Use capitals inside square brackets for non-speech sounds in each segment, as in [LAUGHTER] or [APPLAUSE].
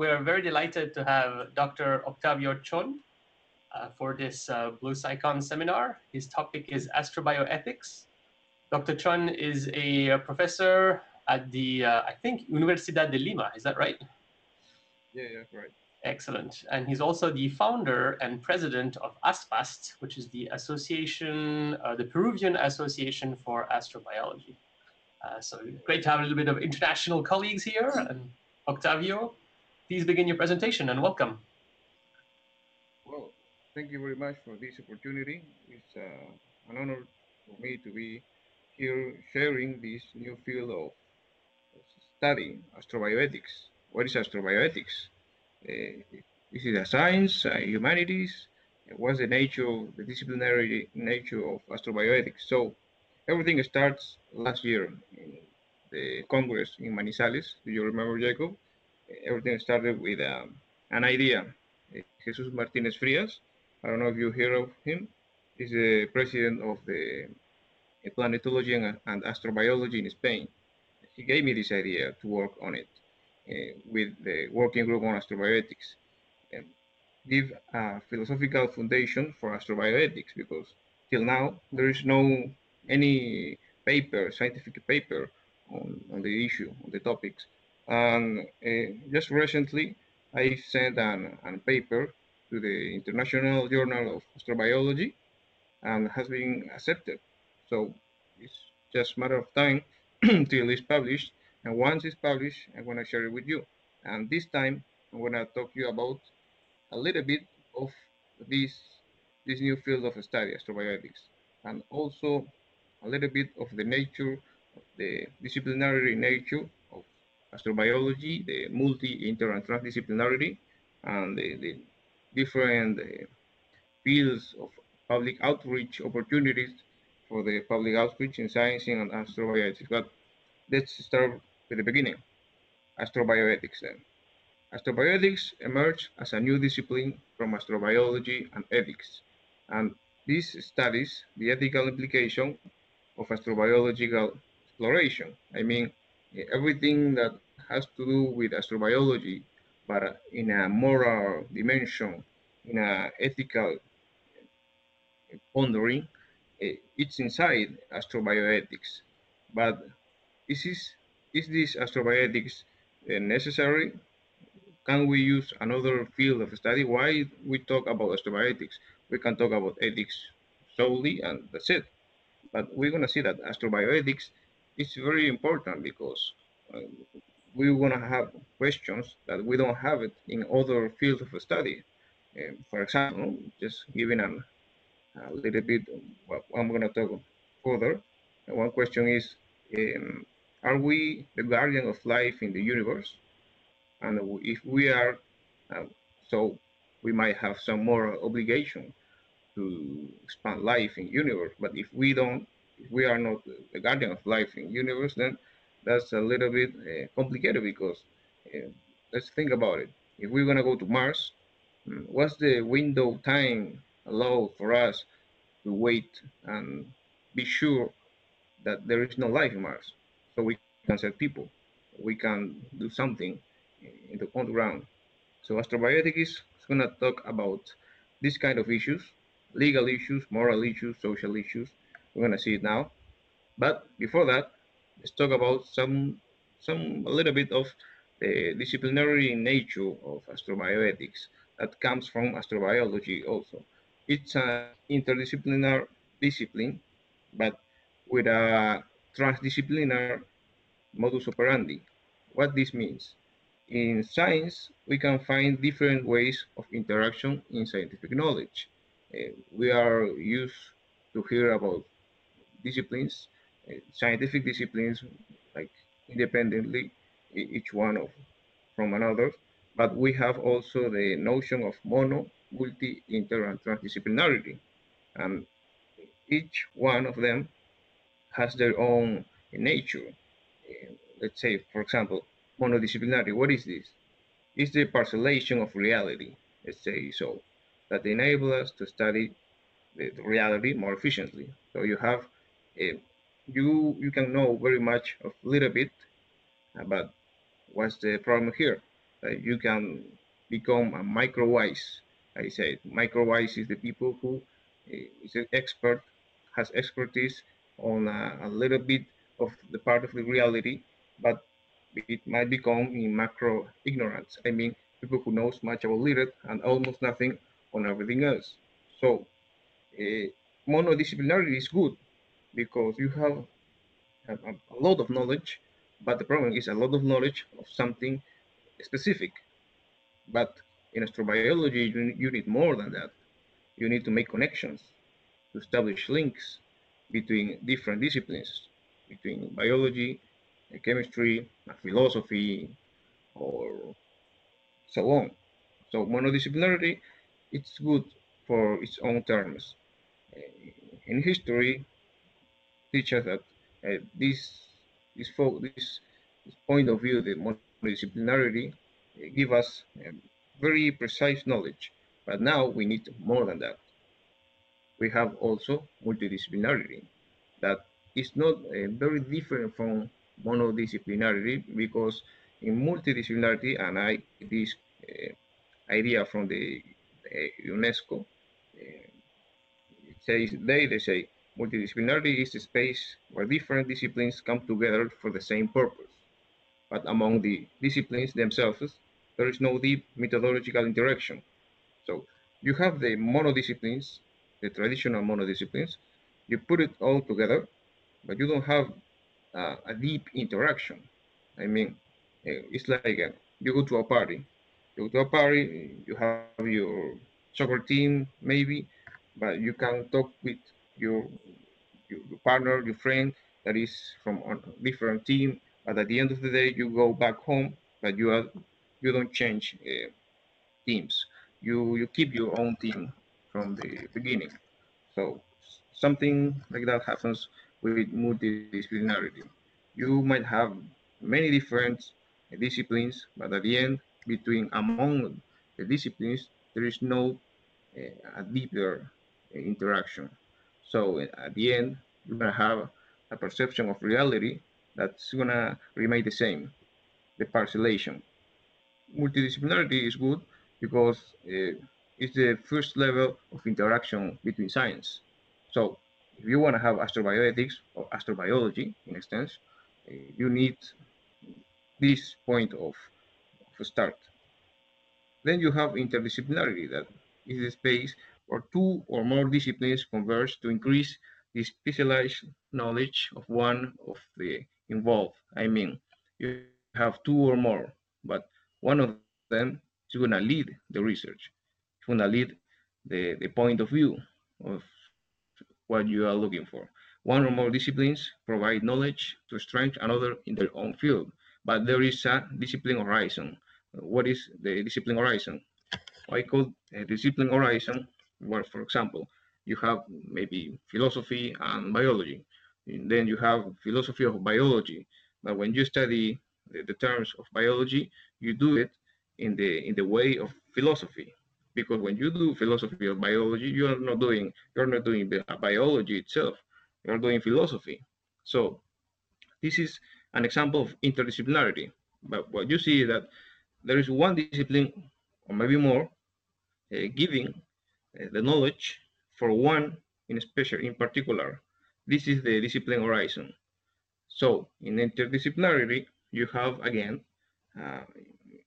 we're very delighted to have Dr. Octavio Chon uh, for this uh, Blue SciCon seminar. His topic is astrobioethics. Dr. Chon is a, professor at the, uh, I think, Universidad de Lima. Is that right? Yeah, yeah, right. Excellent. And he's also the founder and president of ASPAST, which is the association, uh, the Peruvian Association for Astrobiology. Uh, so great to have a little bit of international colleagues here. And Octavio, please begin your presentation and welcome. Well, thank you very much for this opportunity. It's uh, an honor for me to be here sharing this new field of study, astrobioethics. What is astrobioethics? Uh, this is a science, uh, humanities. What's the nature, the disciplinary nature of astrobioethics? So everything starts last year in the Congress in Manizales. Do you remember, Jacob? Everything started with um, an idea. Jesus Martinez Frias, I don't know if you hear of him. He's the president of the planetology and, and astrobiology in Spain. He gave me this idea to work on it. Uh, with the working group on astrobioethics give a philosophical foundation for astrobioethics because till now there is no any paper, scientific paper on, on the issue, on the topics. And uh, just recently, I sent an, an paper to the International Journal of Astrobiology and has been accepted. So it's just a matter of time [CLEARS THROAT] till it's published and once it's published, I'm going to share it with you. And this time, I'm going to talk to you about a little bit of this, this new field of study, astrobioethics, and also a little bit of the nature, the disciplinary nature astrobiology, the multi, inter, and transdisciplinarity, and the, the different uh, fields of public outreach opportunities for the public outreach in science and astrobiology. But let's start with the beginning. Astrobioethics then. Astrobioethics emerged as a new discipline from astrobiology and ethics, and this studies the ethical implication of astrobiological exploration. I mean, everything that has to do with astrobiology, but in a moral dimension, in an ethical pondering, eh, it's inside astrobioethics. But this is is this astrobioethics uh, necessary? Can we use another field of study? Why we talk about astrobioethics? We can talk about ethics solely, and that's it. But we're gonna see that astrobioethics is very important because uh, we want to have questions that we don't have it in other fields of study. Um, for example, just giving an, a little bit, I'm going to talk further. One question is, um, are we the guardian of life in the universe? And if we are, uh, so we might have some more obligation to expand life in universe. But if we don't, we are not the guardian of life in universe, then that's a little bit uh, complicated because uh, let's think about it. If we're gonna go to Mars, hmm, what's the window time allowed for us to wait and be sure that there is no life in Mars? so we can serve people. We can do something in the underground. So astrobioethics is going to talk about this kind of issues, legal issues, moral issues, social issues. We're going to see it now. But before that, let's talk about some, some a little bit of the disciplinary nature of astrobioethics that comes from astrobiology also. It's an interdisciplinary discipline, but with a transdisciplinary modus operandi. What this means? In science, we can find different ways of interaction in scientific knowledge. Uh, we are used to hear about disciplines, uh, scientific disciplines, like independently, each one of from another. But we have also the notion of mono, multi, inter, and transdisciplinarity. And each one of them has their own nature let's say, for example, monodisciplinary, what is this? It's the parcellation of reality, let's say so, that enable us to study the, reality more efficiently. So you have, you, you can know very much of little bit, but what's the problem here? that you can become a micro-wise. I said micro-wise is the people who uh, is an expert, has expertise on a, a, little bit of the part of the reality, but it might become in macro ignorance. I mean, people who knows much about little and almost nothing on everything else. So uh, monodisciplinarity is good because you have a, a lot of knowledge, but the problem is a lot of knowledge of something specific. But in astrobiology, you, you need more than that. You need to make connections, to establish links between different disciplines, between biology, chemistry, philosophy, or so on. So monodisciplinarity, it's good for its own terms. In history, teaches that uh, this this, this this point of view, the multidisciplinarity, uh, give us um, very precise knowledge. But now we need more than that. We have also multidisciplinarity that is not uh, very different from monodisciplinarity because in multidisciplinarity, and I this idea from the UNESCO says they they say Multidisciplinarity is a space where different disciplines come together for the same purpose. But among the disciplines themselves, there is no deep methodological interaction. So you have the monodisciplines, the traditional monodisciplines, you put it all together, but you don't have uh, a deep interaction. I mean, eh, it's like uh, you go to a party. You go to a party, you have your soccer team, maybe, but you can talk with your, your partner, your friend that is from a different team. But at the end of the day, you go back home, but you are you don't change uh, teams. You you keep your own team from the beginning. So something like that happens with multidisciplinarity. You might have many different disciplines, but at the end, between among the disciplines, there is no uh, a deeper interaction. So at the end, you're gonna have a perception of reality that's gonna remain the same, the parcellation. Multidisciplinarity is good because uh, it's the first level of interaction between science. So if you want to have astrobioethics or astrobiology, in a sense, uh, you need this point of, of start. Then you have interdisciplinarity, that is the space or two or more disciplines converge to increase the specialized knowledge of one of the involved. I mean, you have two or more, but one of them is going to lead the research. It's going to lead the, the point of view of what you are looking for. One or more disciplines provide knowledge to strengthen another in their own field, but there is a discipline horizon. What is the discipline horizon? I call a discipline horizon where, for example, you have maybe philosophy and biology. And then you have philosophy of biology. But when you study the, the terms of biology, you do it in the in the way of philosophy. Because when you do philosophy of biology, you are not doing you're not doing biology itself. You're doing philosophy. So this is an example of interdisciplinarity. But what you see is that there is one discipline, or maybe more, uh, giving uh, the knowledge for one in special, in particular. This is the discipline horizon. So in interdisciplinarity, you have again uh,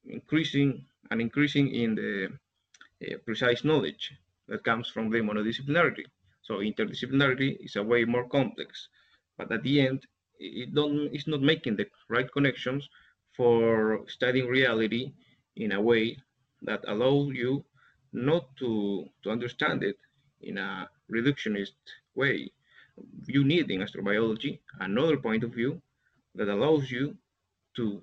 increasing and increasing in the uh, precise knowledge that comes from the monodisciplinarity. So interdisciplinarity is a way more complex, but at the end, it don't it's not making the right connections for studying reality in a way that allows you not to, to understand it in a reductionist way. You need in astrobiology another point of view that allows you to,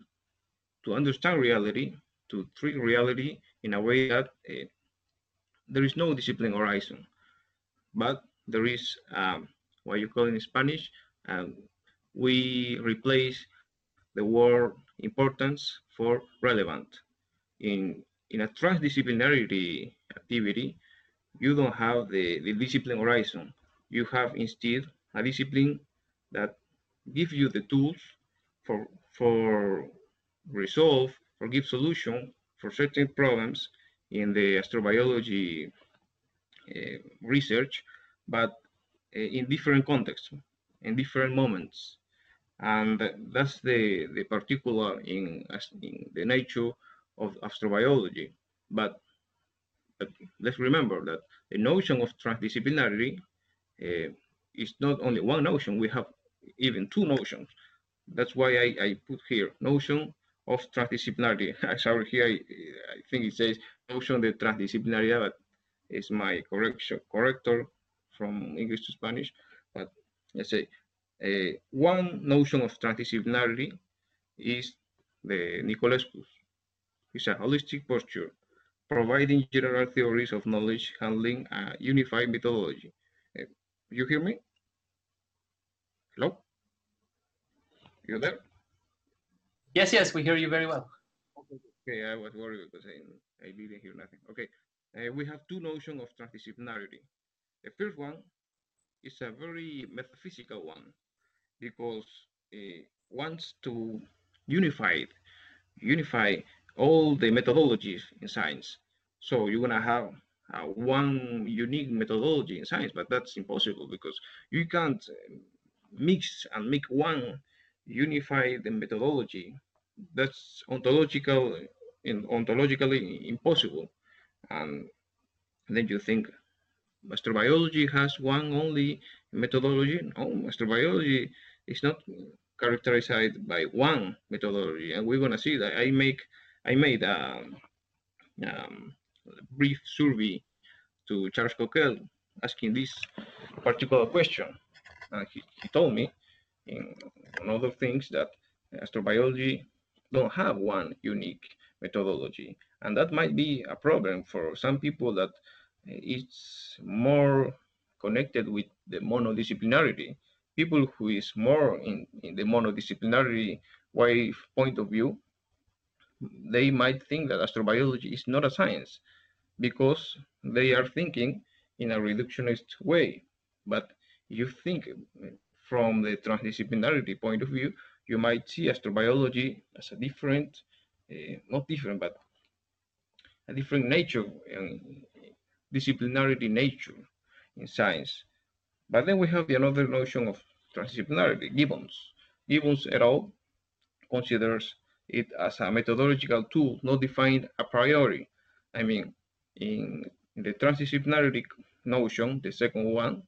to understand reality, to treat reality in a way that uh, there is no discipline horizon, but there is um, what you call in Spanish, um, we replace the word importance for relevant. In, in a transdisciplinarity activity, you don't have the, the discipline horizon. You have instead a discipline that gives you the tools for, for resolve, for give solution for certain problems in the astrobiology uh, research, but uh, in different contexts, in different moments. And that's the, the particular in, in the nature of astrobiology. But, but let's remember that the notion of transdisciplinarity uh, is not only one notion, we have even two notions. That's why I, I put here notion of transdisciplinarity. Sorry, [LAUGHS] here I, I think it says notion de transdisciplinaridad, but it's my correction corrector from English to Spanish. But let's say uh, one notion of transdisciplinarity is the Nicolescus. It's a holistic posture, providing general theories of knowledge handling a unified methodology. Uh, you hear me? Hello? You there? Yes, yes, we hear you very well. Okay, I was worried because I, I didn't hear nothing. Okay, uh, we have two notions of transdisciplinarity. The first one is a very metaphysical one because it wants to unify unify all the methodologies in science. So you're gonna have uh, one unique methodology in science, but that's impossible because you can't mix and make one unified methodology. That's ontological in ontologically impossible. And then you think astrobiology has one only methodology. No, astrobiology is not characterized by one methodology, and we're gonna see that I make I made a, um, brief survey to Charles Cockell asking this particular question, and he, he told me in other things that astrobiology don't have one unique methodology, and that might be a problem for some people that it's more connected with the monodisciplinarity. People who is more in, in the monodisciplinary way point of view, they might think that astrobiology is not a science because they are thinking in a reductionist way. But you think from the transdisciplinarity point of view, you might see astrobiology as a different, uh, not different, but a different nature, um, disciplinarity nature in science. But then we have the another notion of transdisciplinarity, Gibbons. Gibbons et al. considers it as a methodological tool not defined a priori. I mean, in, in the transdisciplinary notion, the second one,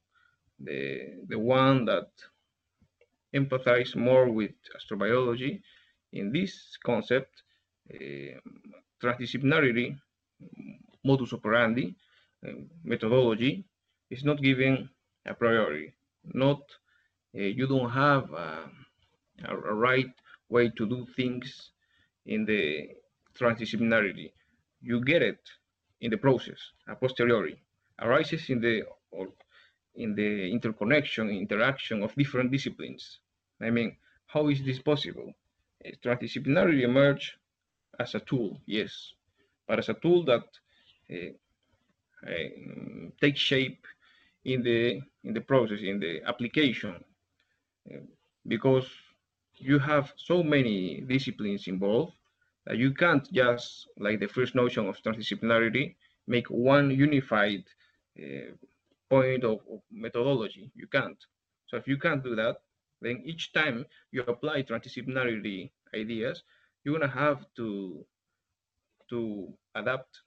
the, the one that empathize more with astrobiology, in this concept, uh, modus operandi, uh, methodology, is not given a priori. Not uh, you don't have a, a, right way to do things in the transdisciplinarity. You get it in the process, a posteriori, arises in the or in the interconnection, interaction of different disciplines. I mean, how is this possible? Transdisciplinarity emerged as a tool, yes, but as a tool that uh, uh, takes shape in the in the process, in the application, uh, because you have so many disciplines involved that you can't just, like the first notion of transdisciplinarity, make one unified uh, point of, of methodology. You can't. So if you can't do that, then each time you apply transdisciplinarity ideas, you're gonna have to to adapt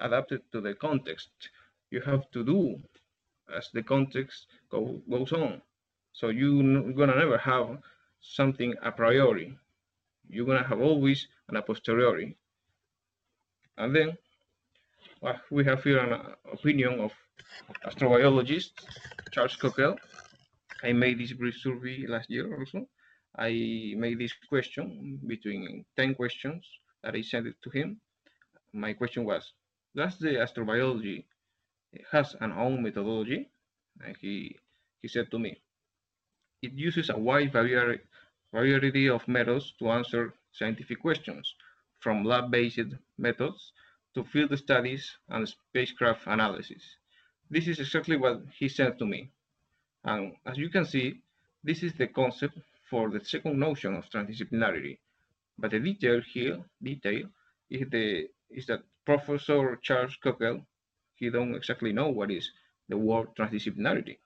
adapt it to the context. You have to do as the context go, goes on. So you're gonna never have something a priori. You're gonna have always an a posteriori. And then well, we have here an uh, opinion of astrobiologist Charles Cockell. I made this brief survey last year also. I made this question between 10 questions that I sent it to him. My question was, does the astrobiology has an own methodology? And he, he said to me, it uses a wide variety of methods to answer scientific questions, from lab-based methods to field studies and spacecraft analysis. This is exactly what he said to me. And as you can see, this is the concept for the second notion of transdisciplinarity. But the detail here, detail, is the is that Professor Charles Cockell, he don't exactly know what is the word transdisciplinarity,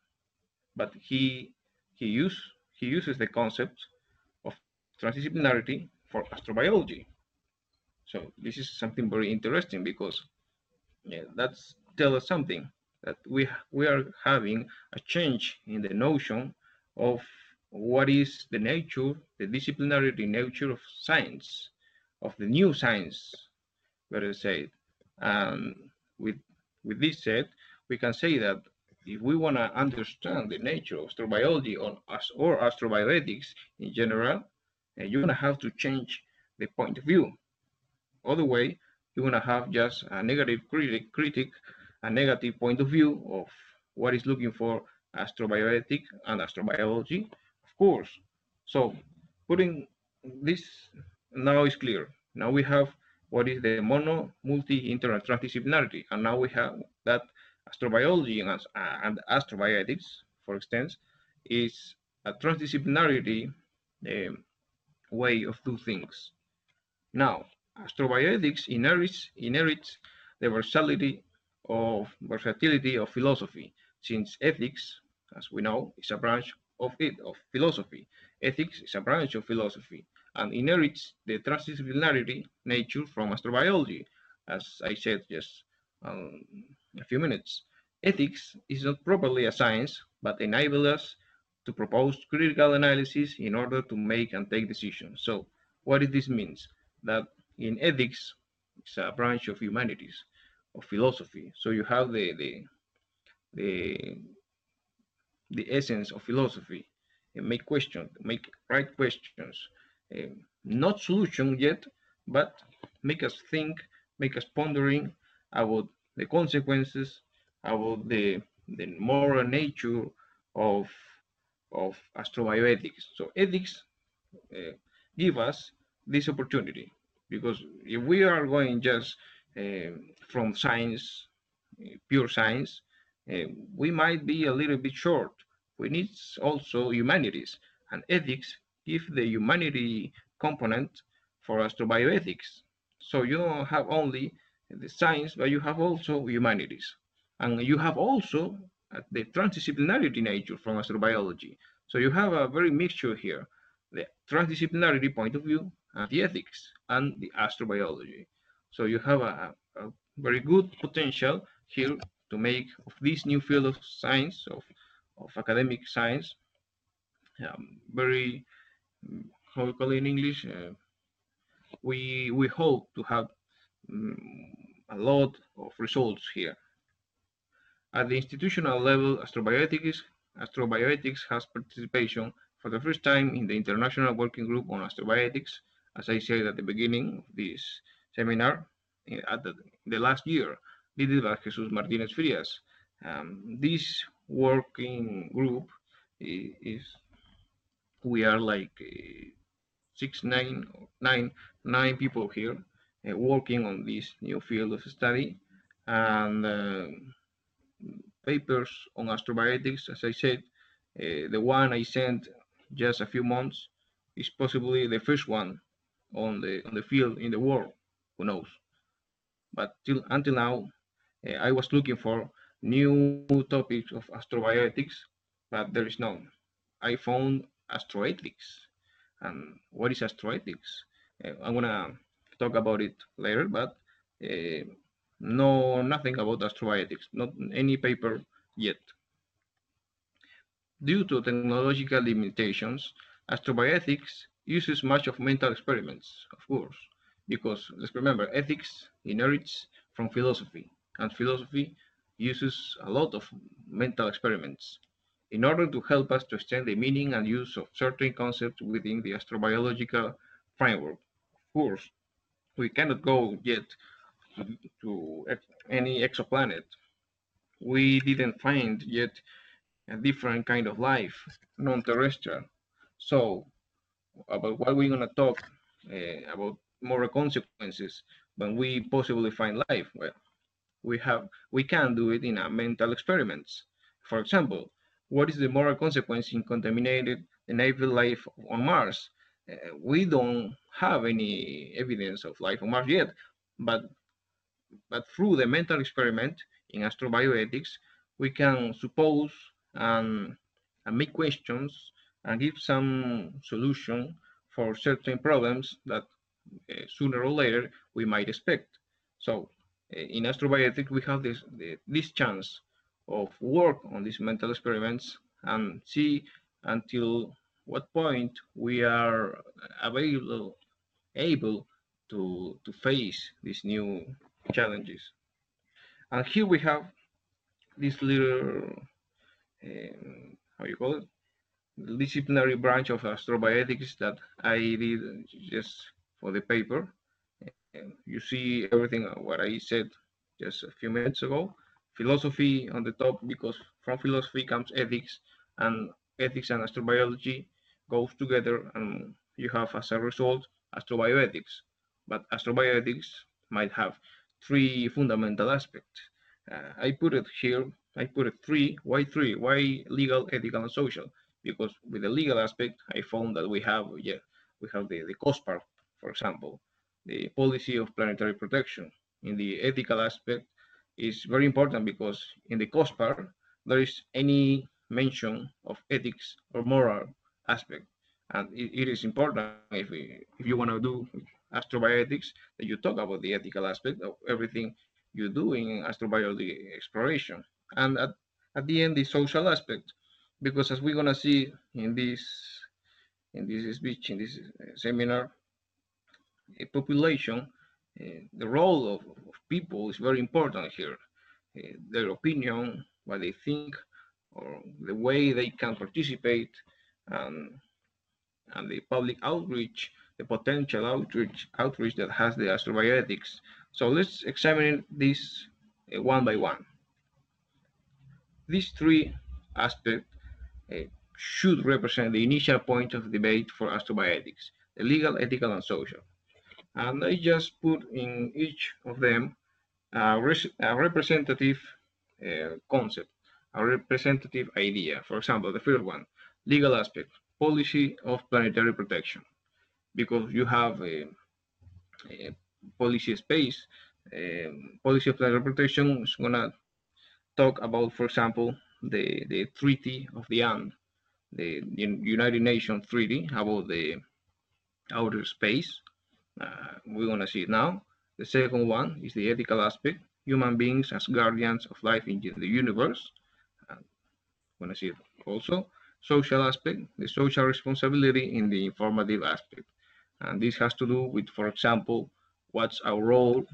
but he he use he uses the concept of transdisciplinarity for astrobiology. So this is something very interesting because yeah, that's tell us something that we we are having a change in the notion of what is the nature, the disciplinary nature of science, of the new science, better said. And with with this said, we can say that if we want to understand the nature of astrobiology or, or astrobioethics in general, uh, you're going to have to change the point of view. Other way, you're going to have just a negative critic, critic, a negative point of view of what is looking for astrobioethic and astrobiology, of course. So putting this now is clear. Now we have what is the mono, multi, inter, and transdisciplinarity, and now we have that astrobiology and, and astrobioethics, for instance, is a transdisciplinarity um, way of doing things. Now, astrobioethics inherits, inherits the versatility of versatility of philosophy, since ethics, as we know, is a branch of it of philosophy. Ethics is a branch of philosophy and inherits the transdisciplinarity nature from astrobiology, as I said just um, a few minutes. Ethics is not properly a science, but enables us to propose critical analysis in order to make and take decisions. So what does this means? That in ethics, it's a branch of humanities, of philosophy. So you have the the the, the essence of philosophy and make questions, make right questions. Um, not solution yet, but make us think, make us pondering about the consequences, about the the moral nature of of astrobioethics. So ethics uh, give us this opportunity because if we are going just uh, from science, uh, pure science, we might be a little bit short. We need also humanities, and ethics give the humanity component for astrobioethics. So you don't have only the science, but you have also humanities. And you have also the transdisciplinarity nature from astrobiology. So you have a very mixture here, the transdisciplinarity point of view, and the ethics, and the astrobiology. So you have a, a very good potential here to make of this new field of science, of, of academic science, um, very, how we call it in English, uh, we, we hope to have a lot of results here. At the institutional level, astrobioethics, astrobioethics has participation for the first time in the International Working Group on Astrobioethics, as I said at the beginning of this seminar, at the, the last year, led by Jesus Martinez Frias. Um, this working group is, we are like uh, six, nine, nine, nine people here working on this new field of study and uh, papers on astrobioethics, as I said, uh, the one I sent just a few months is possibly the first one on the on the field in the world. Who knows? But till until now, uh, I was looking for new topics of astrobioethics, but there is none. I found astroethics. And what is astroethics? Uh, I'm gonna talk about it later, but uh, no nothing about astrobioethics, not any paper yet. Due to technological limitations, astrobioethics uses much of mental experiments, of course, because let's remember, ethics inherits from philosophy, and philosophy uses a lot of mental experiments in order to help us to extend the meaning and use of certain concepts within the astrobiological framework. Of course, we cannot go yet to any exoplanet. We didn't find yet a different kind of life, non-terrestrial. So, about what we're gonna talk uh, about moral consequences when we possibly find life. Well, we have we can do it in a mental experiments. For example, what is the moral consequence in contaminated naval life on Mars? Uh, we don't have any evidence of life on Mars yet, but but through the mental experiment in astrobioethics, we can suppose and, and make questions and give some solution for certain problems that uh, sooner or later we might expect. So uh, in astrobioethics, we have this, this chance of work on these mental experiments and see until what point we are available, able to, to face these new challenges. And here we have this little, um, how you call it, disciplinary branch of astrobioethics that I did just for the paper. And you see everything what I said just a few minutes ago. Philosophy on the top because from philosophy comes ethics and ethics and astrobiology goes together and you have as a result astrobioethics. But astrobioethics might have three fundamental aspects. Uh, I put it here, I put it three. Why three? Why legal, ethical, and social? Because with the legal aspect, I found that we have, yeah, we have the, the COSPAR, for example, the policy of planetary protection. In the ethical aspect, is very important because in the COSPAR, there is any mention of ethics or moral aspect. And it, it is important if, we, if you want to do astrobioethics that you talk about the ethical aspect of everything you do in astrobiology exploration. And at, at the end, the social aspect, because as we're going to see in this in this speech, in this uh, seminar, a population, uh, the role of, of, people is very important here. Uh, their opinion, what they think, or the way they can participate, and, and the public outreach the potential outreach, outreach that has the astrobioethics. So let's examine this uh, one by one. These three aspects uh, should represent the initial point of debate for astrobioethics, the legal, ethical, and social. And I just put in each of them a, a representative uh, concept, a representative idea. For example, the first one, legal aspect, policy of planetary protection because you have a, a policy space. Policy of planetary protection is gonna talk about, for example, the the Treaty of the End, the United Nations Treaty about the outer space. Uh, we're gonna see it now. The second one is the ethical aspect, human beings as guardians of life in the universe. Uh, we're gonna see it also. Social aspect, the social responsibility in the informative aspect. And this has to do with, for example, what's our role,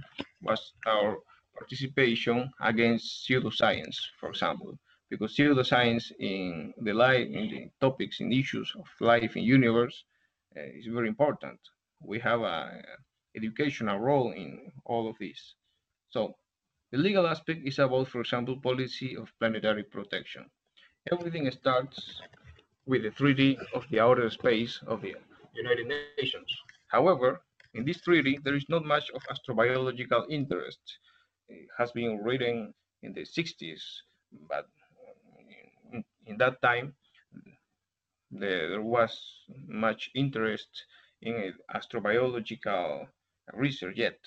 what's our participation against pseudoscience, for example, because pseudoscience in the life, in the topics, in issues of life in universe uh, is very important. We have a educational role in all of this. So the legal aspect is about, for example, policy of planetary protection. Everything starts with the treaty of the outer space of the United Nations. However, in this treaty, there is not much of astrobiological interest. It has been written in the 60s, but in, in that time, there was much interest in astrobiological research yet.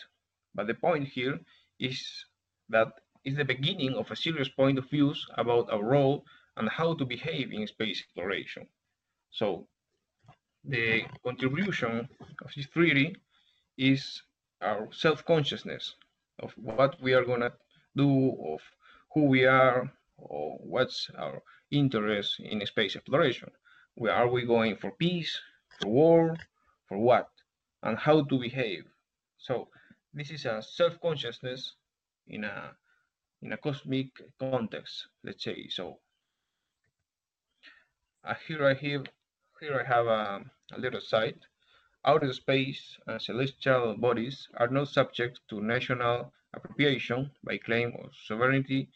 But the point here is that is the beginning of a serious point of views about our role and how to behave in space exploration. So the contribution of this theory is our self-consciousness of what we are going to do, of who we are, or what's our interest in space exploration. Where are we going for peace, for war, for what, and how to behave. So this is a self-consciousness in a in a cosmic context, let's say. So uh, here I have here I have a, a little site. Outer space and celestial bodies are not subject to national appropriation by claim of sovereignty,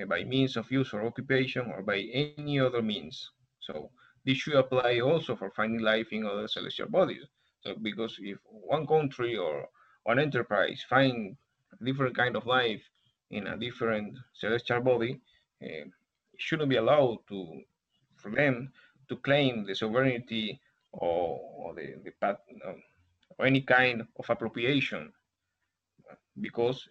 uh, by means of use or occupation, or by any other means. So this should apply also for finding life in other celestial bodies. So because if one country or one enterprise find a different kind of life in a different celestial body, uh, it shouldn't be allowed to for them to claim the sovereignty or, or the, the or any kind of appropriation because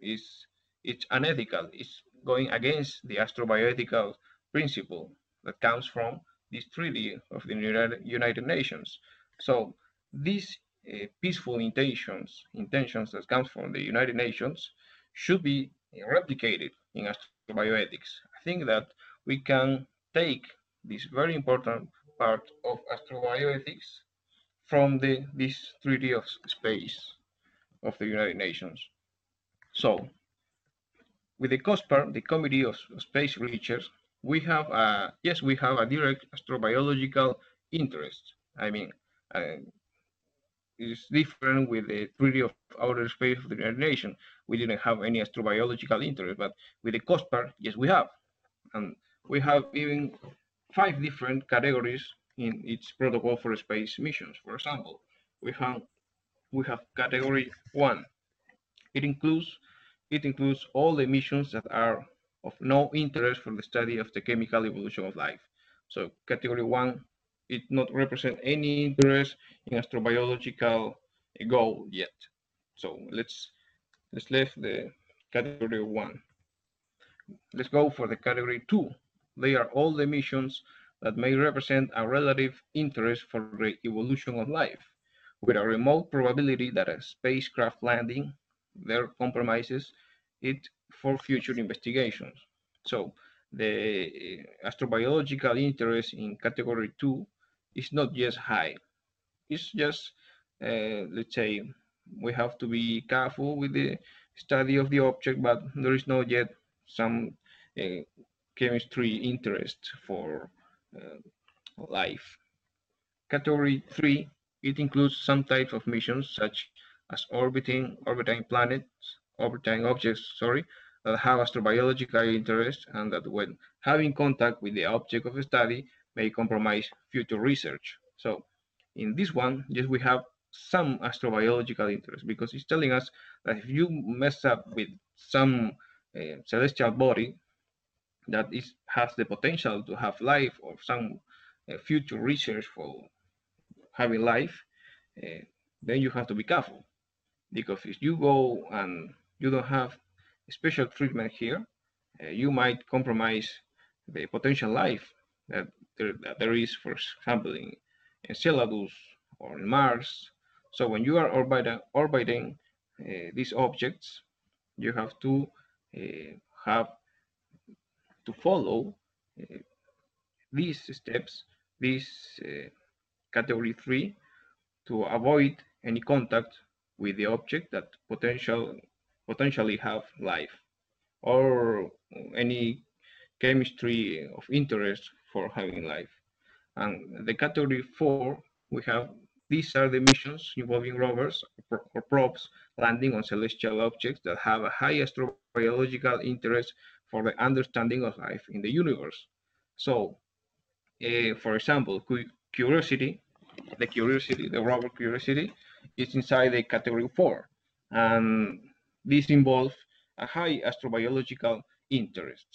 it's it's unethical. It's going against the astrobioethical principle that comes from this treaty of the United Nations. So these uh, peaceful intentions, intentions that comes from the United Nations, should be replicated in astrobioethics. I think that we can take this very important part of astrobioethics from the this Treaty of Space of the United Nations. So, with the COSPAR, the Committee of Space Research, we have a yes, we have a direct astrobiological interest. I mean, uh, it's different with the Treaty of Outer Space of the United Nations. We didn't have any astrobiological interest, but with the COSPAR, yes, we have, and we have even five different categories in its protocol for space missions. For example, we have we have category one. It includes it includes all the missions that are of no interest for the study of the chemical evolution of life. So category one, it not represent any interest in astrobiological goal yet. So let's let's leave the category one. Let's go for the category two. They are all the missions that may represent a relative interest for the evolution of life, with a remote probability that a spacecraft landing there compromises it for future investigations. So the astrobiological interest in category two is not just high. It's just, uh, let's say, we have to be careful with the study of the object, but there is not yet some uh, chemistry interest for uh, life. Category three, it includes some types of missions such as orbiting, orbiting planets, orbiting objects, sorry, that have astrobiological interest and that when having contact with the object of study may compromise future research. So in this one, yes, we have some astrobiological interest because it's telling us that if you mess up with some uh, celestial body that is has the potential to have life or some uh, future research for having life, uh, then you have to be careful because if you go and you don't have special treatment here, uh, you might compromise the potential life that there, that there is, for example, in Enceladus or in Mars. So when you are orbiting, orbiting uh, these objects, you have to uh, have to follow uh, these steps, this uh, category three, to avoid any contact with the object that potential potentially have life or any chemistry of interest for having life. And the category four, we have these are the missions involving rovers or probes landing on celestial objects that have a high astrobiological interest for the understanding of life in the universe. So, uh, for example, Curiosity, the Curiosity, the rover Curiosity, is inside the category four, and this involves a high astrobiological interest.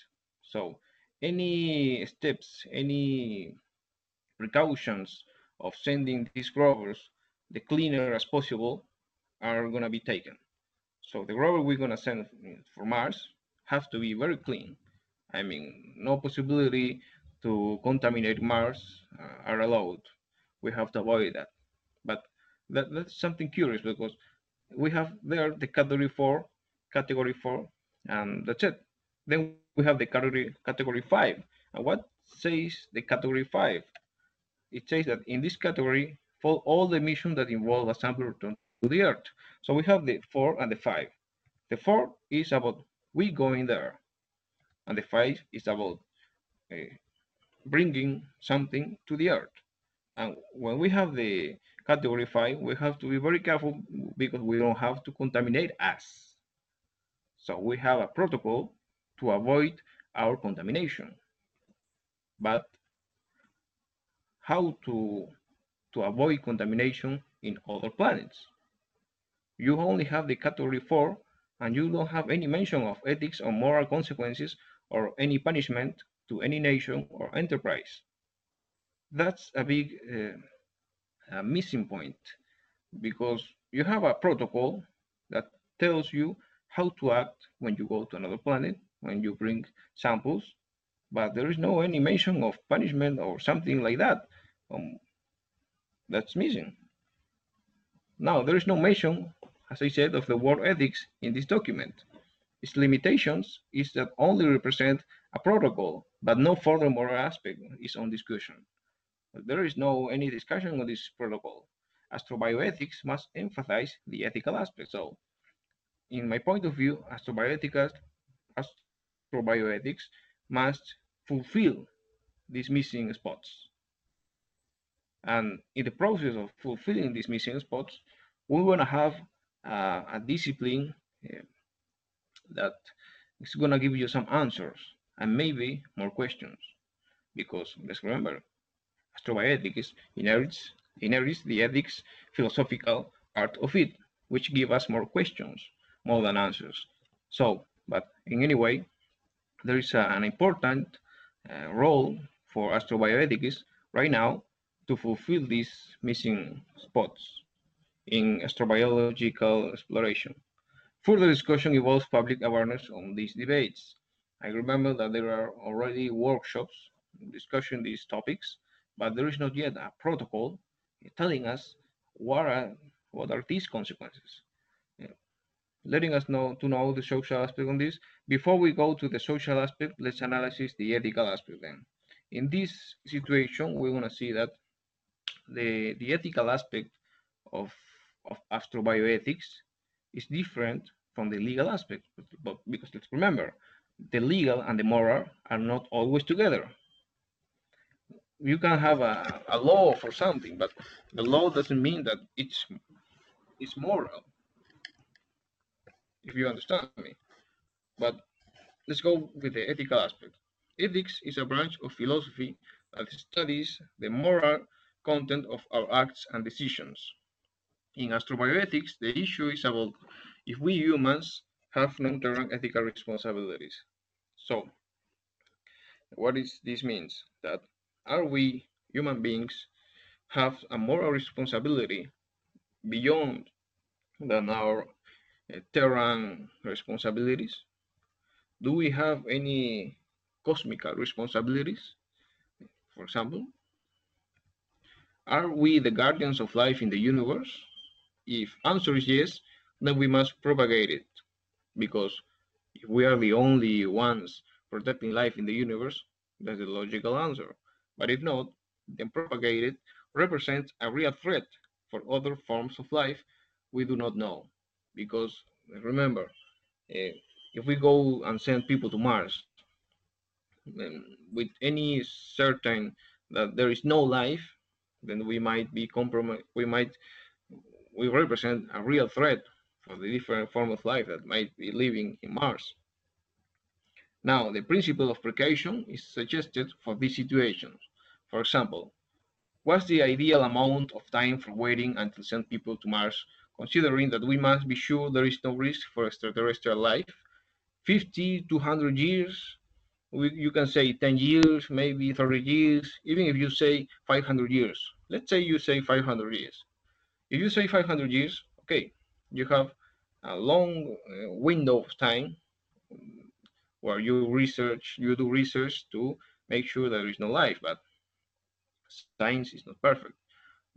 So, any steps, any precautions of sending these rovers the cleaner as possible are going to be taken. So the rover we're going to send for Mars have to be very clean. I mean, no possibility to contaminate Mars uh, are allowed. We have to avoid that. But that, that's something curious because we have there the category four, category four, and that's it. Then we have the category category five. And what says the category five? It says that in this category fall all the missions that involve a sample return to the Earth. So we have the four and the five. The four is about we going there, and the five is about uh, bringing something to the Earth. And when we have the category five, we have to be very careful because we don't have to contaminate us. So we have a protocol to avoid our contamination. But how to, to avoid contamination in other planets? You only have the category 4 and you don't have any mention of ethics or moral consequences or any punishment to any nation or enterprise. That's a big uh, a missing point because you have a protocol that tells you how to act when you go to another planet, when you bring samples, but there is no any mention of punishment or something like that. Um, that's missing. Now, there is no mention, as I said, of the word ethics in this document. Its limitations is that only represent a protocol, but no further moral aspect is on discussion. There is no any discussion on this protocol. Astrobioethics must emphasize the ethical aspect. So, in my point of view, astrobioethics, astrobioethics must fulfill these missing spots. And in the process of fulfilling these missing spots, we want to have uh, a discipline uh, that is going to give you some answers and maybe more questions. Because let's remember, astrobioethics inherits, inherits the ethics philosophical art of it, which give us more questions more than answers. So, but in any way, there is a, an important uh, role for astrobioethics right now to fulfill these missing spots in astrobiological exploration. Further discussion involves public awareness on these debates. I remember that there are already workshops discussing these topics, but there is not yet a protocol telling us what are, what are these consequences. letting us know to know the social aspect on this. Before we go to the social aspect, let's analyze the ethical aspect then. In this situation, we want to see that the, the ethical aspect of, of astrobioethics is different from the legal aspect. But because let's remember, the legal and the moral are not always together. You can have a, a law for something, but the law doesn't mean that it's it's moral. If you understand me. But let's go with the ethical aspect. Ethics is a branch of philosophy that studies the moral content of our acts and decisions. In astrobioethics, the issue is about if we humans have non-terran ethical responsibilities. So, what is this means? That are we human beings have a moral responsibility beyond than our uh, terran responsibilities? Do we have any cosmical responsibilities? For example, are we the guardians of life in the universe? If answer is yes, then we must propagate it. Because if we are the only ones protecting life in the universe, that's the logical answer. But if not, then propagate it represents a real threat for other forms of life we do not know. Because remember, uh, if we go and send people to Mars, with any certain that there is no life, then we might be compromised. We might we represent a real threat for the different form of life that might be living in Mars. Now, the principle of precaution is suggested for these situations. For example, what's the ideal amount of time for waiting until send people to Mars, considering that we must be sure there is no risk for extraterrestrial life? 50 200 years you can say 10 years, maybe 30 years, even if you say 500 years. Let's say you say 500 years. If you say 500 years, okay, you have a long uh, window of time where you research, you do research to make sure there is no life, but science is not perfect.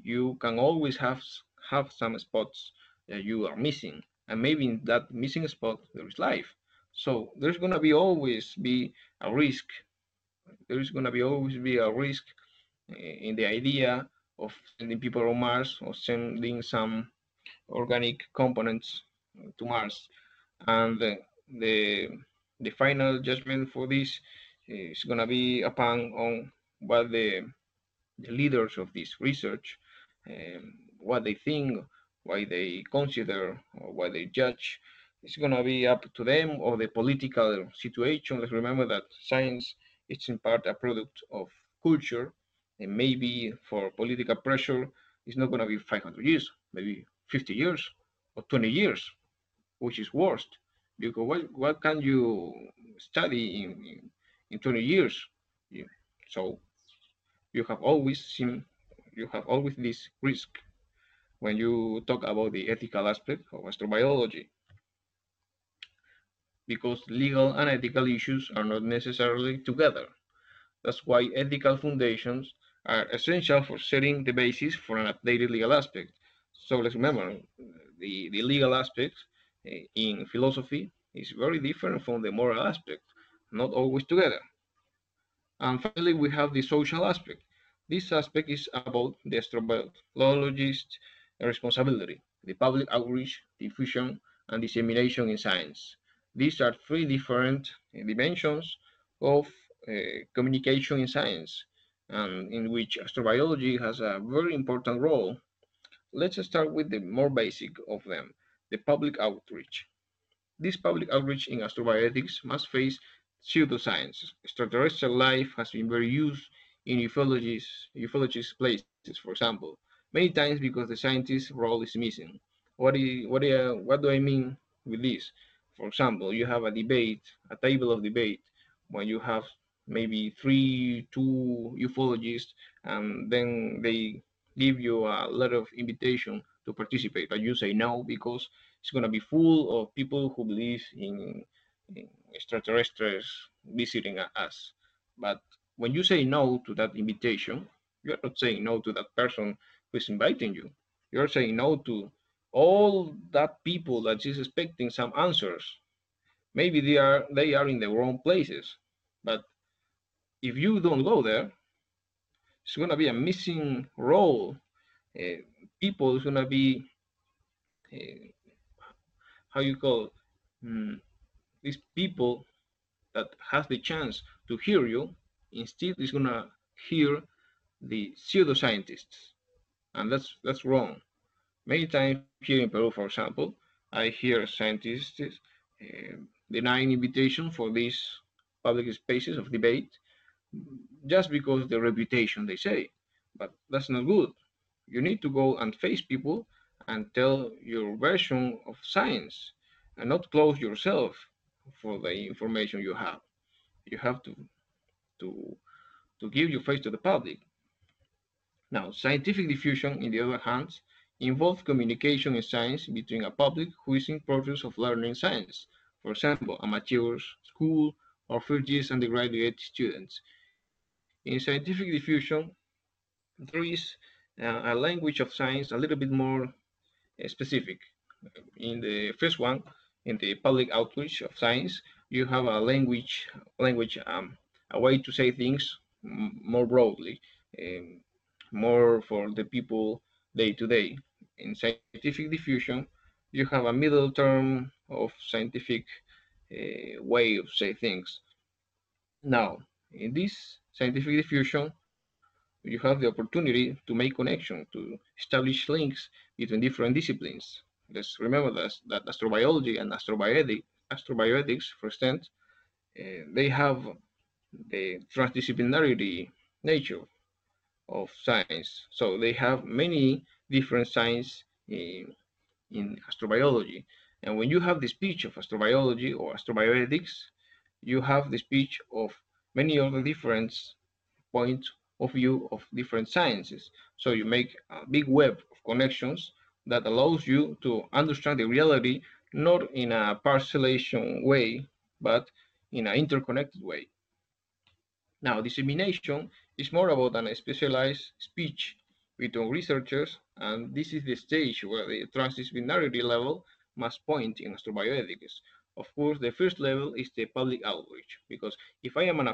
You can always have have some spots that you are missing, and maybe in that missing spot there is life. So there's to be always be a risk. There is to be always be a risk eh, in the idea of sending people on Mars or sending some organic components to Mars. And the, the, the final judgment for this is going to be upon on what the, the leaders of this research, um, what they think, why they consider, or why they judge it's going to be up to them or the political situation. Let's remember that science is in part a product of culture, and maybe for political pressure, it's not going to be 500 years, maybe 50 years or 20 years, which is worst. Because what, what can you study in, in, in 20 years? Yeah. So you have always seen, you have always this risk when you talk about the ethical aspect of astrobiology. because legal and ethical issues are not necessarily together. That's why ethical foundations are essential for setting the basis for an updated legal aspect. So let's remember the, the legal aspect eh, in philosophy is very different from the moral aspect, not always together. And finally, we have the social aspect. This aspect is about the astrobiologist's responsibility, the public outreach, diffusion, and dissemination in science. These are three different dimensions of uh, communication in science, and in which astrobiology has a very important role. Let's start with the more basic of them, the public outreach. This public outreach in astrobioethics must face pseudoscience. Extraterrestrial life has been very used in ufologists, ufologists places, for example, many times because the scientist's role is missing. What, what do I mean with this? For example, you have a debate, a table of debate, when you have maybe three, two ufologists, and then they give you a lot of invitation to participate, but you say no because it's going to be full of people who believe in, in extraterrestrials visiting us. But when you say no to that invitation, you're not saying no to that person who's inviting you. You're saying no to all that people that is expecting some answers. Maybe they are they are in the wrong places. But if you don't go there, it's gonna be a missing role. Uh, people is gonna be uh, how you call mm, these people that have the chance to hear you instead is gonna hear the pseudoscientists, and that's that's wrong. Many times here in Peru, for example, I hear scientists uh, denying invitation for these public spaces of debate just because the reputation they say, but that's not good. You need to go and face people and tell your version of science and not close yourself for the information you have. You have to to to give your face to the public. Now, scientific diffusion, in the other hand, involves communication in science between a public who is in process of learning science. For example, amateurs, school, or first year undergraduate students. In scientific diffusion, there is a language of science a little bit more uh, specific. In the first one, in the public outreach of science, you have a language, language, um, a way to say things more broadly, um, more for the people day to day. In scientific diffusion, you have a middle term of scientific uh, way of say things. Now, in this scientific diffusion, you have the opportunity to make connection, to establish links between different disciplines. Let's remember that, that astrobiology and astrobioethic, astrobioethics, for instance, uh, they have the transdisciplinarity nature of science. So they have many different science in, in astrobiology. And when you have the speech of astrobiology or astrobioethics, you have the speech of many other different points of view of different sciences. So you make a big web of connections that allows you to understand the reality not in a parcellation way, but in an interconnected way. Now, dissemination is more about an specialized speech between researchers, and this is the stage where the transdisciplinarity level must point in astrobioethics. Of course, the first level is the public outreach, because if I am, an,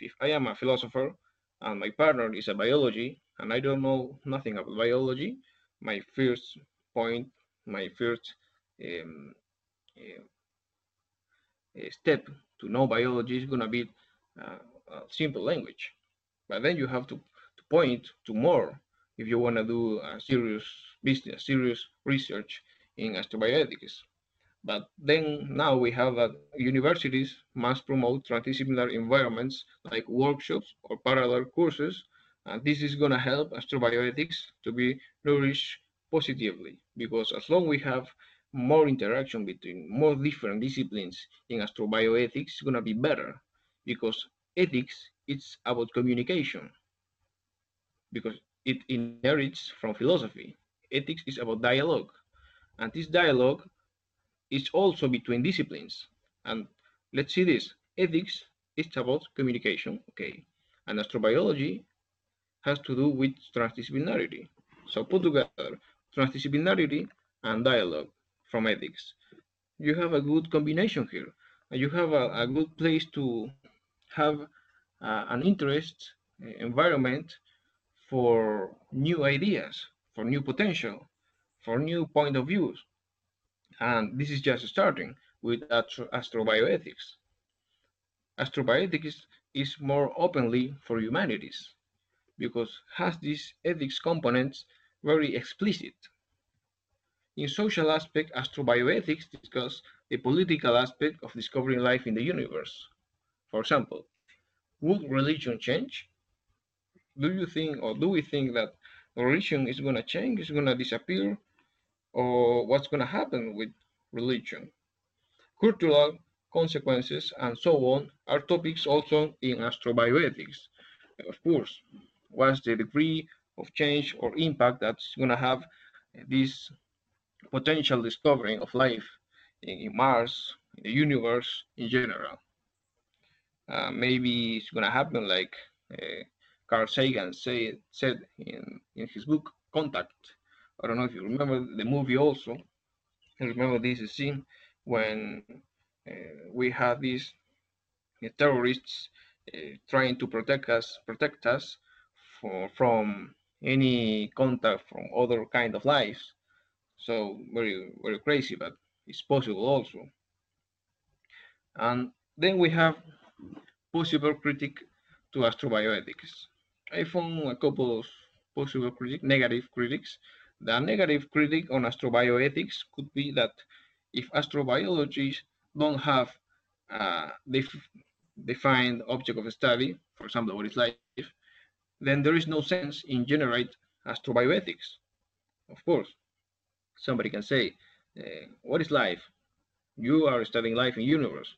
if I am a philosopher and my partner is a biology, and I don't know nothing about biology, my first point, my first um, uh, step to know biology is going to be uh, a simple language. But then you have to, to point to more if you want to do a serious business, serious research in astrobioethics. But then now we have that universities must promote transdisciplinary environments like workshops or parallel courses. And this is going to help astrobioethics to be nourished positively because as long we have more interaction between more different disciplines in astrobioethics, it's going to be better because ethics it's about communication because it inherits from philosophy. Ethics is about dialogue, and this dialogue is also between disciplines. And let's see this. Ethics is about communication, okay, and astrobiology has to do with transdisciplinarity. So put together transdisciplinarity and dialogue from ethics. You have a good combination here, you have a, a good place to have uh, an interest uh, environment for new ideas, for new potential, for new point of views. And this is just starting with astro astrobioethics. Astrobioethics is more openly for humanities because has these ethics components very explicit. In social aspect, astrobioethics discuss the political aspect of discovering life in the universe. For example, would religion change? Do you think, or do we think that religion is going to change, is going to disappear, or what's going to happen with religion? Cultural consequences and so on are topics also in astrobioethics. Of course, what's the degree of change or impact that's going to have this potential discovering of life in, in Mars, in the universe in general. Uh, maybe it's going to happen like uh, Carl Sagan say, said in, in his book Contact. I don't know if you remember the movie also. I remember this scene when uh, we had these uh, terrorists uh, trying to protect us, protect us for, from any contact from other kind of lives. So very very crazy, but it's possible also. And then we have possible critic to astrobioethics. I found a couple of possible critic, negative critics. The negative critic on astrobioethics could be that if astrobiologists don't have uh, defined object of study, for example, what is life, then there is no sense in generate astrobioethics. Of course, somebody can say, uh, what is life? You are studying life in universe,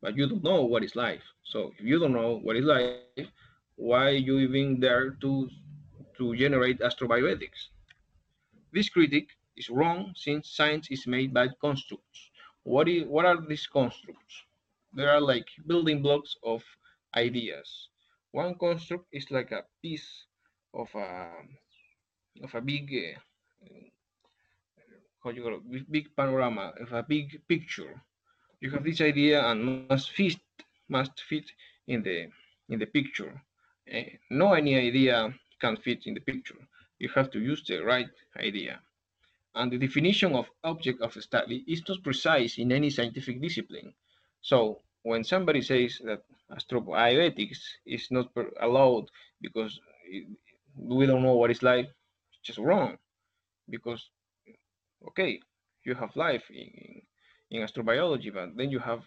but you don't know what is life. So if you don't know what is life, why you even there to to generate astrobioethics? This critic is wrong since science is made by constructs. What is what are these constructs? There are like building blocks of ideas. One construct is like a piece of a of a big uh, how you call it, big panorama of a big picture. You have this idea and must fit must fit in the in the picture. Uh, no any idea can fit in the picture. You have to use the right idea. And the definition of object of study is not precise in any scientific discipline. So when somebody says that astrobioethics is not allowed because we don't know what is life, it's just wrong. Because, okay, you have life in, in astrobiology, but then you have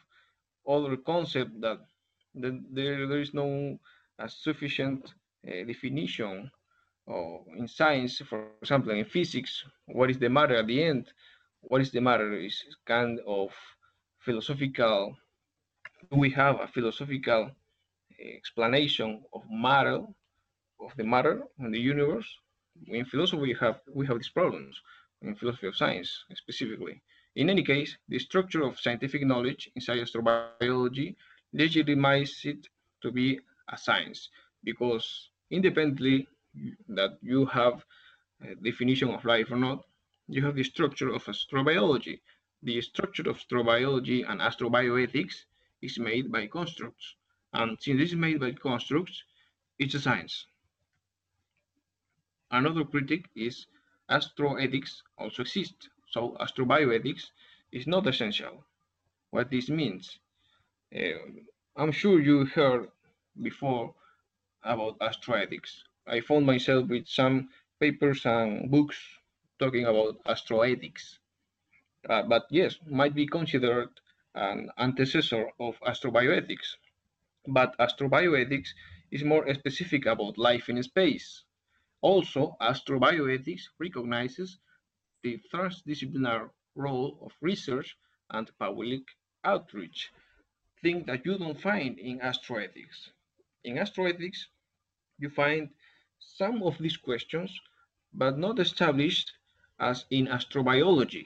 other concept that, that there, there is no sufficient uh, definition or in science, for example, in physics, what is the matter at the end? What is the matter is kind of philosophical Do we have a philosophical eh, explanation of matter, of the matter in the universe. In philosophy, we have we have these problems in philosophy of science specifically. In any case, the structure of scientific knowledge inside astrobiology legitimizes it to be a science because independently that you have a definition of life or not, you have the structure of astrobiology. The structure of astrobiology and astrobioethics is made by constructs. And since this is made by constructs, it's a science. Another critic is astroethics also exists, so astrobioethics is not essential. What this means? Uh, I'm sure you heard before about astroethics. I found myself with some papers and books talking about astroethics. Uh, but yes, might be considered an antecessor of astrobioethics. But astrobioethics is more specific about life in space. Also, astrobioethics recognizes the transdisciplinary role of research and public outreach, thing that you don't find in astroethics. In astroethics, you find some of these questions, but not established as in astrobiology.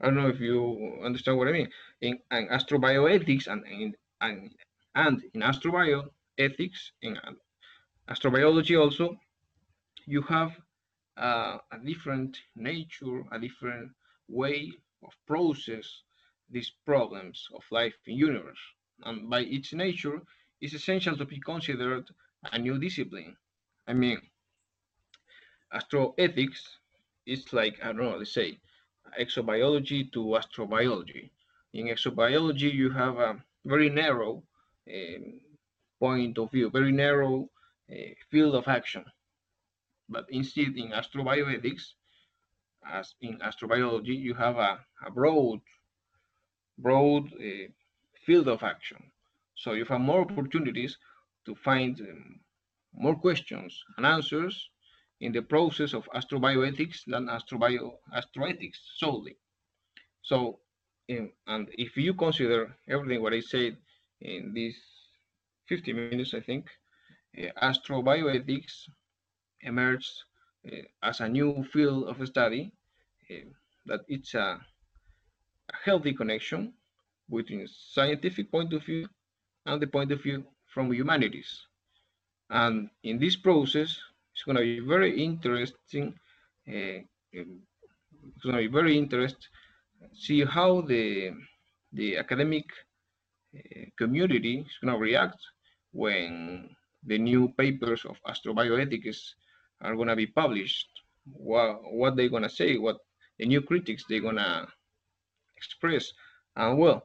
I don't know if you understand what I mean. In, in astrobioethics and in and, and in astrobioethics, in astrobiology also, you have uh, a different nature, a different way of process these problems of life in universe. And by its nature, it's essential to be considered a new discipline. I mean, astroethics is like, I don't know, let's say, exobiology to astrobiology. In exobiology, you have a very narrow um, point of view, very narrow uh, field of action. But instead, in astrobioethics, as in astrobiology, you have a, a broad, broad uh, field of action. So you have more opportunities to find um, more questions and answers in the process of astrobioethics than astrobio astroethics solely. So, in, and if you consider everything what I said in these 50 minutes, I think, uh, astrobioethics emerged uh, as a new field of study uh, that it's a, a healthy connection between scientific point of view and the point of view from humanities. And in this process, it's going to be very interesting. Uh, it's going to be very interesting see how the the academic uh, community is going to react when the new papers of astrobioethics are going to be published. What what they're going to say, what the new critics they're going to express, and well,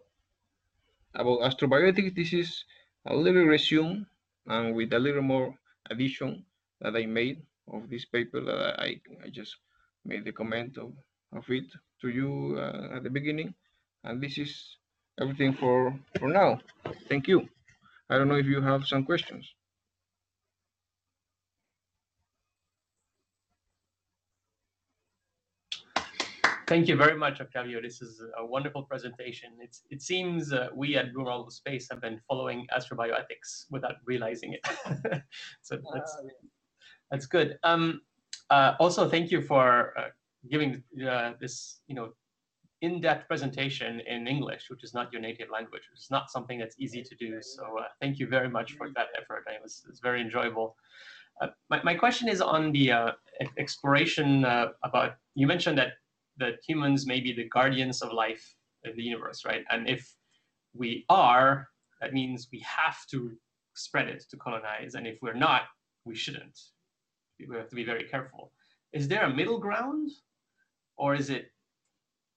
about astrobioethics, this is a little resume and with a little more addition that I made of this paper that I, I just made the comment of, of it to you uh, at the beginning. And this is everything for, for now. Thank you. I don't know if you have some questions. Thank you very much, Octavio. This is a wonderful presentation. It's, it seems uh, we at Marble Space have been following astrobioethics without realizing it. [LAUGHS] so that's, uh, that's good. Um, uh, also, thank you for uh, giving uh, this, you know, in-depth presentation in English, which is not your native language, which is not something that's easy to do. So uh, thank you very much for that effort. It was, it was very enjoyable. my, my question is on the exploration about, you mentioned that that humans may be the guardians of life in the universe, right? And if we are, that means we have to spread it to colonize. And if we're not, we shouldn't. We have to be very careful. Is there a middle ground? Or is it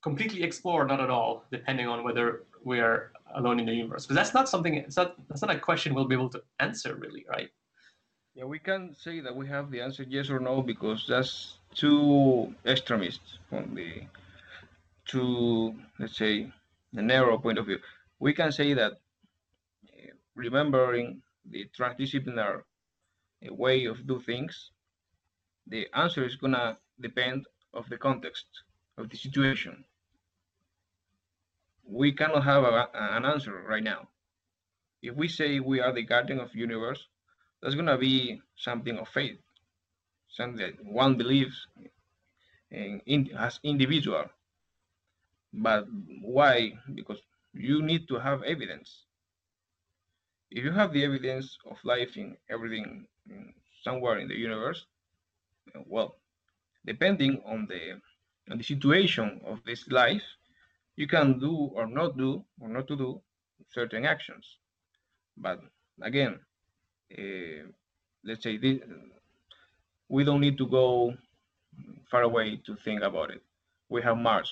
completely explore, not at all, depending on whether we are alone in the universe? Because that's not something, it's not, that's not a question we'll be able to answer really, right? Yeah, we can say that we have the answer yes or no because that's two extremists from the two, let's say, the narrow point of view. We can say that uh, remembering the transdisciplinary uh, way of do things, the answer is gonna depend of the context of the situation. We cannot have a, an answer right now. If we say we are the guardian of universe, that's gonna be something of faith something that one believes in, in as individual. But why? Because you need to have evidence. If you have the evidence of life in everything in somewhere in the universe, well, depending on the on the situation of this life, you can do or not do or not to do certain actions. But again, let's say this, we don't need to go far away to think about it. We have Mars.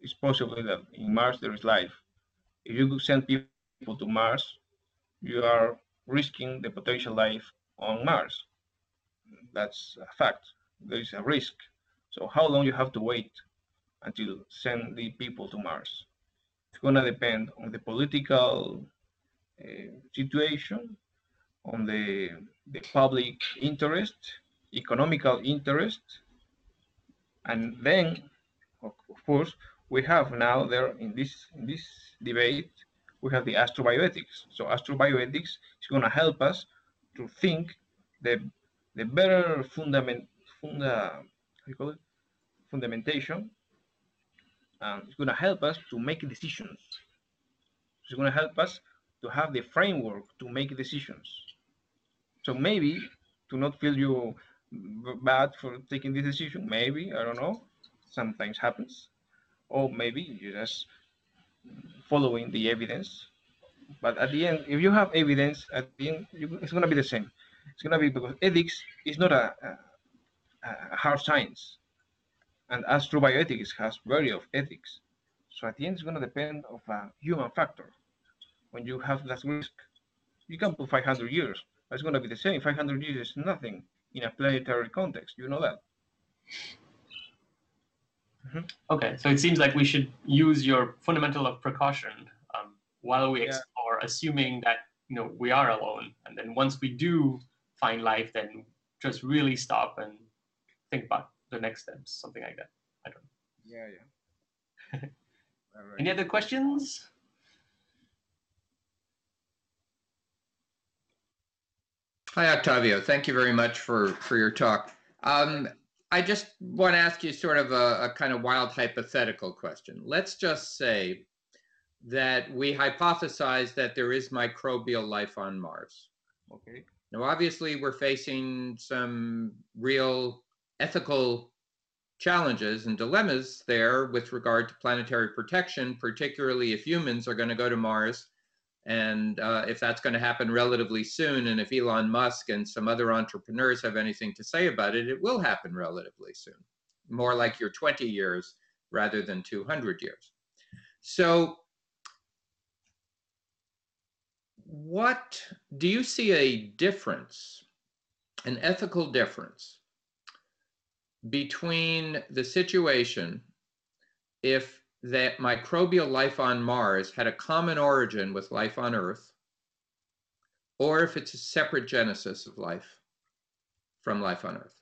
It's possible that in Mars there is life. If you send people to Mars, you are risking the potential life on Mars. That's a fact. There is a risk. So how long you have to wait until send the people to Mars? It's gonna depend on the political uh, situation, on the the public interest, economical interest. And then, of course, we have now there in this, in this debate, we have the astrobioethics. So astrobioethics is going to help us to think the, the better fundament, funda, you call it? fundamentation and it's going to help us to make decisions. It's going to help us to have the framework to make decisions. So maybe to not feel you bad for taking this decision, maybe I don't know. Sometimes happens, or maybe you're just following the evidence. But at the end, if you have evidence, at the end, you, it's going to be the same. It's going to be because ethics is not a, a, a hard science, and astrobioethics has very of ethics. So at the end, it's going to depend of a human factor. When you have that risk, you can put 500 years. It's going to be the same. 500 years is nothing in a planetary context. You know that. Mm-hmm. Okay, so it seems like we should use your fundamental of precaution um, while we explore, yeah. assuming that you know we are alone, and then once we do find life, then just really stop and think about the next steps, something like that. I don't know. Yeah, yeah. [LAUGHS] right. Any other questions? Hi, Octavio. Thank you very much for, for your talk. Um, I just want to ask you sort of a, a kind of wild hypothetical question. Let's just say that we hypothesize that there is microbial life on Mars. Okay. Now, obviously, we're facing some real ethical challenges and dilemmas there with regard to planetary protection, particularly if humans are going to go to Mars and uh, if that's going to happen relatively soon, and if Elon Musk and some other entrepreneurs have anything to say about it, it will happen relatively soon, more like your 20 years rather than 200 years. So, what do you see a difference, an ethical difference, between the situation if that microbial life on Mars had a common origin with life on Earth, or if it's a separate genesis of life from life on Earth.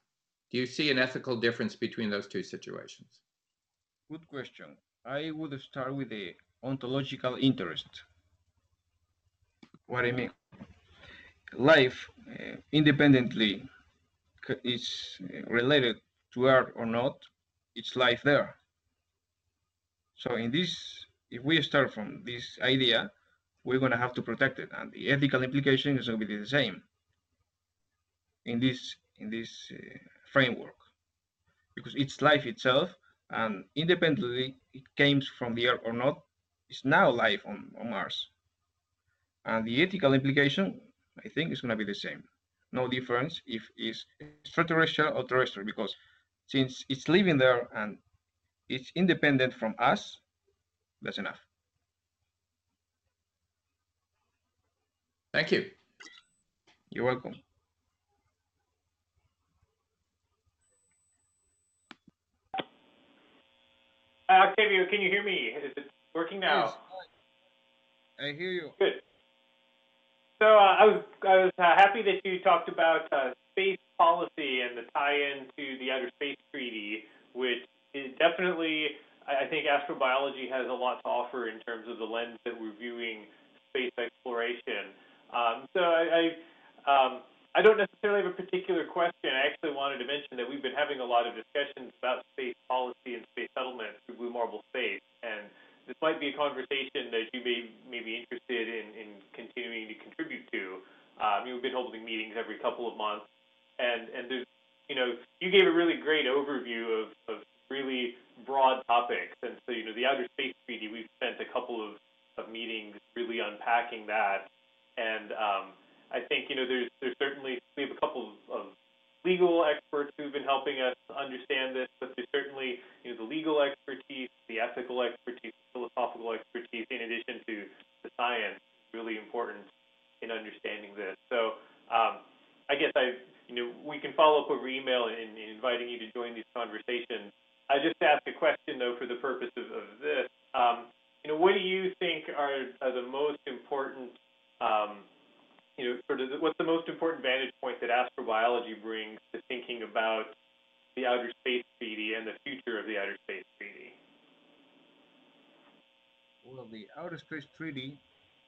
Do you see an ethical difference between those two situations? Good question. I would start with the ontological interest. What I mean, life uh, independently is related to Earth or not, it's life there. So in this, if we start from this idea, we're going to have to protect it, and the ethical implication is going to be the same in this in this uh, framework, because it's life itself, and independently it came from the Earth or not, it's now life on, on Mars, and the ethical implication, I think, is going to be the same. No difference if it's extraterrestrial or terrestrial, because since it's living there and it's independent from us, that's enough. Thank you. You're welcome. Uh, Octavio, can you hear me? Is it working now? Yes. I hear you. Good. So uh, I was I was uh, happy that you talked about uh, space policy and the tie-in to the Outer Space Treaty, which it definitely, I think astrobiology has a lot to offer in terms of the lens that we're viewing space exploration. Um, so I, I, um, I don't necessarily have a particular question. I actually wanted to mention that we've been having a lot of discussions about space policy and space settlement through Blue Marble Space, and this might be a conversation that you may, may be interested in, in continuing to contribute to. Um, we've been holding meetings every couple of months, and, and there's, you know, you gave a really great overview of, of really broad topics. And so, you know, the Outer Space Treaty, we've spent a couple of, of meetings really unpacking that. And um, I think, you know, there's, there's certainly, we have a couple of legal experts who've been helping us understand this, but there's certainly, you know, the legal expertise, the ethical expertise, the philosophical expertise, in addition to the science, really important in understanding this. So um, I guess I, you know, we can follow up over email in, in inviting you to join these conversations. I just ask a question though for the purpose of, of this. Um, you know, what do you think are, are the most important, um, you know, sort of the, what's the most important vantage point that astrobiology brings to thinking about the Outer Space Treaty and the future of the Outer Space Treaty? Well, the Outer Space Treaty,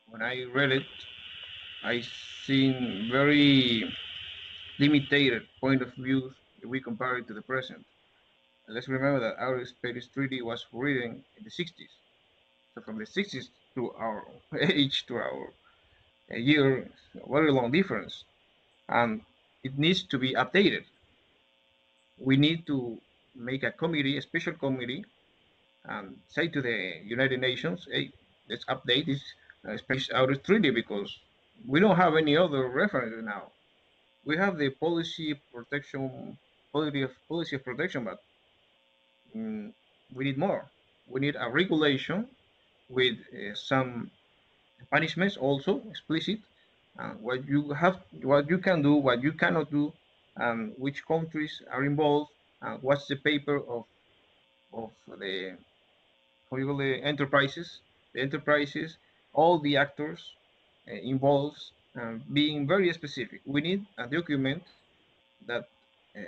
when I read it, I seen very limited point of view if we compare it to the present let's remember that outer space treaty was written in the 60s. So from the 60s to our [LAUGHS] age to our year, a very long difference, and it needs to be updated. We need to make a committee, a special committee, and say to the United Nations, hey, let's update this uh, space outer treaty because we don't have any other reference now. We have the policy protection, policy of, policy of protection, but mm, we need more. We need a regulation with uh, some punishments also explicit, uh, what you have, what you can do, what you cannot do, and which countries are involved, and what's the paper of of the call the enterprises, the enterprises, all the actors uh, involved, um, being very specific. We need a document that uh,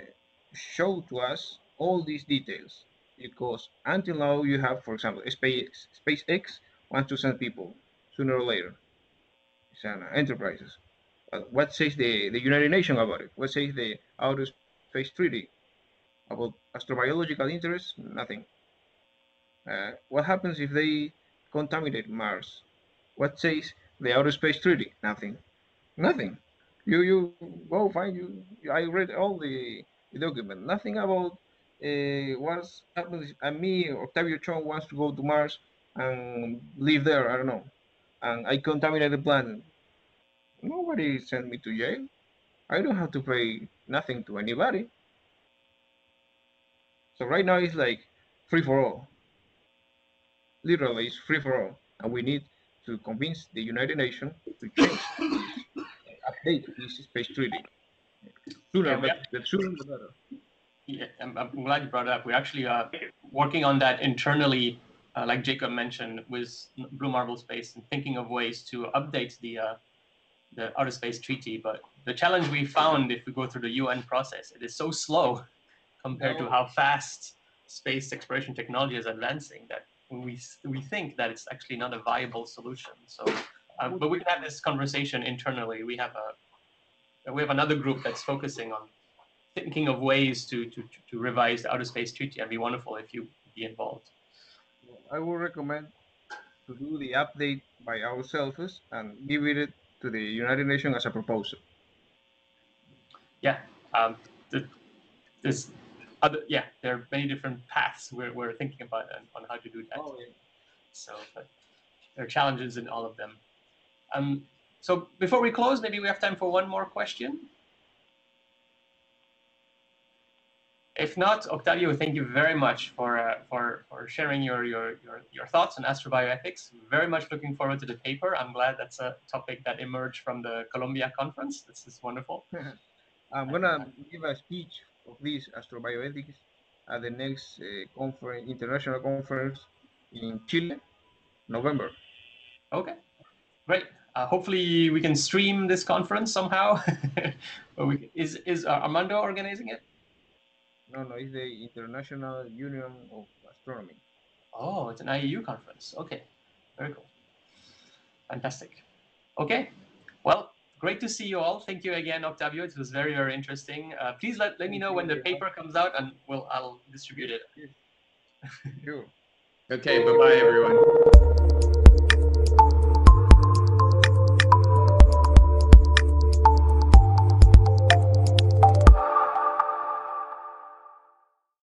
show to us all these details because until now you have, for example, Space SpaceX wants to send people sooner or later. It's an enterprises. But what says the, the United Nations about it? What says the Outer Space Treaty about astrobiological interests? Nothing. Uh, what happens if they contaminate Mars? What says the Outer Space Treaty? Nothing. Nothing. You you go find you. I read all the document. Nothing about uh, what happens. And me, Octavio Chon wants to go to Mars and live there. I don't know. And I contaminate the planet. Nobody sent me to jail. I don't have to pay nothing to anybody. So right now it's like free for all. Literally, it's free for all, and we need to convince the United Nations to change, update this space treaty. Sooner, Yeah, the sooner the better. Yeah, I'm, I'm glad you brought it up. We're actually uh, working on that internally, uh, like Jacob mentioned, with Blue Marble Space and thinking of ways to update the uh, the Outer Space Treaty. But the challenge we found, if we go through the UN process, it is so slow [LAUGHS] compared to how fast space exploration technology is advancing that we we think that it's actually not a viable solution. So, uh, but we can have this conversation internally. We have a we have another group that's focusing on thinking of ways to, to, to revise the Outer Space Treaty. It'd be wonderful if you be involved. I would recommend to do the update by ourselves and give it to the United Nations as a proposal. Yeah, um, the, there's other, yeah, there are many different paths we're, we're thinking about on, on how to do that. So but there are challenges in all of them. Um, so before we close, maybe we have time for one more question. If not, Octavio, thank you very much for uh, for for sharing your, your your your thoughts on astrobioethics. Very much looking forward to the paper. I'm glad that's a topic that emerged from the Columbia conference. This is wonderful. [LAUGHS] I'm gonna give a speech of this astrobioethics at the next uh, conference, international conference in Chile, November. Okay, great. Uh, hopefully we can stream this conference somehow. [LAUGHS] we, is is uh, Armando organizing it? No, no, it's the International Union of Astronomy. Oh, it's an IAU conference. Okay, very cool. Fantastic. Okay, well, great to see you all. Thank you again, Octavio. It was very, very interesting. Uh, please let, let me know when the paper comes out and we'll, I'll distribute it. Sure. Okay, bye-bye, everyone.